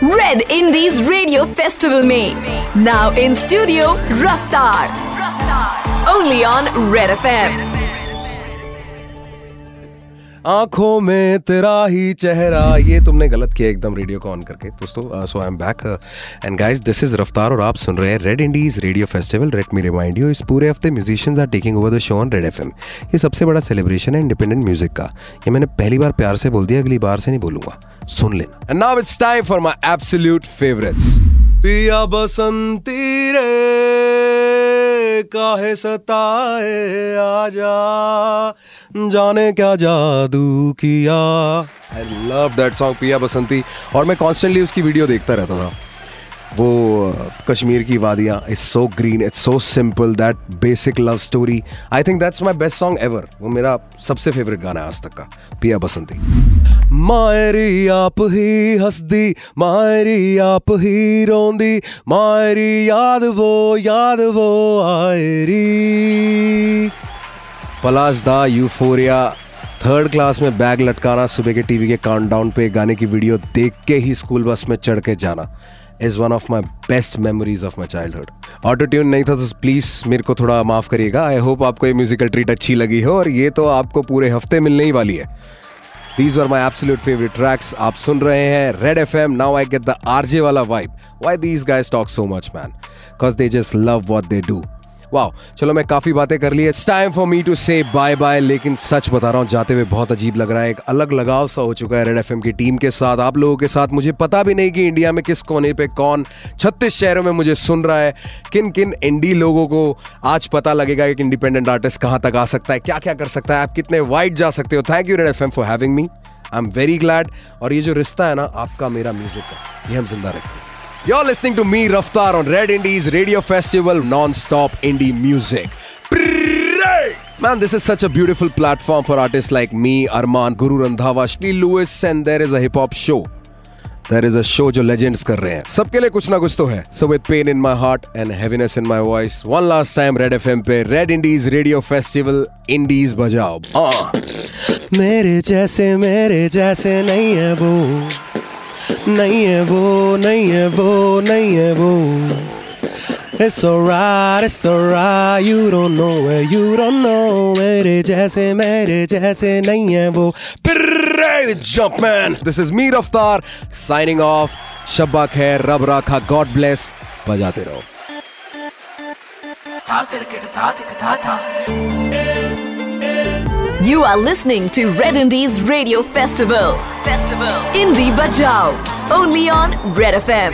Red Indies Radio Festival May. Now in studio, Raftar. Only on Red FM. आँखों में तेरा ही चेहरा। ये तुमने गलत किया एकदम रेडियो को ऑन करके। दोस्तों so I am back and guys this is Raftaar और आप सुन रहे हैं Red Indies radio festival let me remind you इस पूरे हफ़्ते musicians are taking over the show on Red FM ये सबसे बड़ा सेलिब्रेशन है इंडिपेंडेंट म्यूज़िक का। ये मैंने पहली बार प्यार से बोल दिया, अगली बार से नहीं बोलूँगा। सुन लेना। And now it's time for my absolute favourites Piya Basanti Re काहे सताए आजा? जाने क्या जादू किया? आई लव दैट सॉन्ग पिया बसंती और मैं कॉन्स्टेंटली उसकी वीडियो देखता रहता था। वो कश्मीर की वादियाँ it's so green it's so simple that basic love story I think that's my best song ever वो मेरा सबसे फेवरेट गाना है आज तक का, पिया बसंती। मायरी आप ही हंसदी मायरी आप ही रोंदी मायरी याद वो याद वो आयरी पलाश दा यूफोरिया थर्ड क्लास में बैग लटकाना, सुबह के टीवी के काउंटडाउन पे गाने की वीडियो देख के ही स्कूल बस में चढ़ के जाना। Is one of my best memories of my childhood auto tune नहीं था तो प्लीज़ मेरे को थोड़ा माफ़ करिएगा। आई होप आपको ये म्यूजिकल ट्रीट अच्छी लगी हो और ये तो आपको पूरे हफ़्ते मिलने ही वाली है। These are my absolute favourite tracks आप सुन रहे हैं Red F M now I get the R J वाला vibe why these guys talk so much man because they just love what they do वाह चलो मैं काफ़ी बातें कर ली। It's time for me to say bye bye लेकिन सच बता रहा हूँ, जाते हुए बहुत अजीब लग रहा है। एक अलग लगाव सा हो चुका है रेड एफएम की टीम के साथ। आप लोगों के साथ मुझे पता भी नहीं कि इंडिया में किस कोने पे कौन छत्तीस शहरों में मुझे सुन रहा है। किन किन इंडी लोगों को आज पता लगेगा कि इंडिपेंडेंट आर्टिस्ट कहाँ तक आ सकता है क्या क्या कर सकता है। आप कितने वाइड जा सकते हो। Thank you Red FM for having me I am very glad और ये जो रिश्ता है ना, आपका, मेरा म्यूज़िक का, ये हम ज़िंदा रखते हैं You're listening to me, Raftar, on Red Indies Radio Festival, non-stop indie music. Man, this is such a beautiful platform for artists like me, Arman, Guru Randhawa, Shri Lewis, and there is a hip hop show. There is a show जो legends कर रहे हैं सबके लिए कुछ ना कुछ तो है So with pain in my heart and heaviness in my voice One last time Red FM पे Red Indies Radio Festival Indies बजाओ हाँ मेरे जैसे मेरे जैसे नहीं है वो नहीं है वो नहीं है वो नहीं है वो It's alright, it's alright, you don't know where you don't know मेरे जैसे मेरे जैसे नहीं है वो Jump man This is me Raftar signing off शब्बा खैर रब राखा God bless बजाते रहो You are listening to Red Indies Radio Festival. Festival. Indie Bajao. only on Red FM.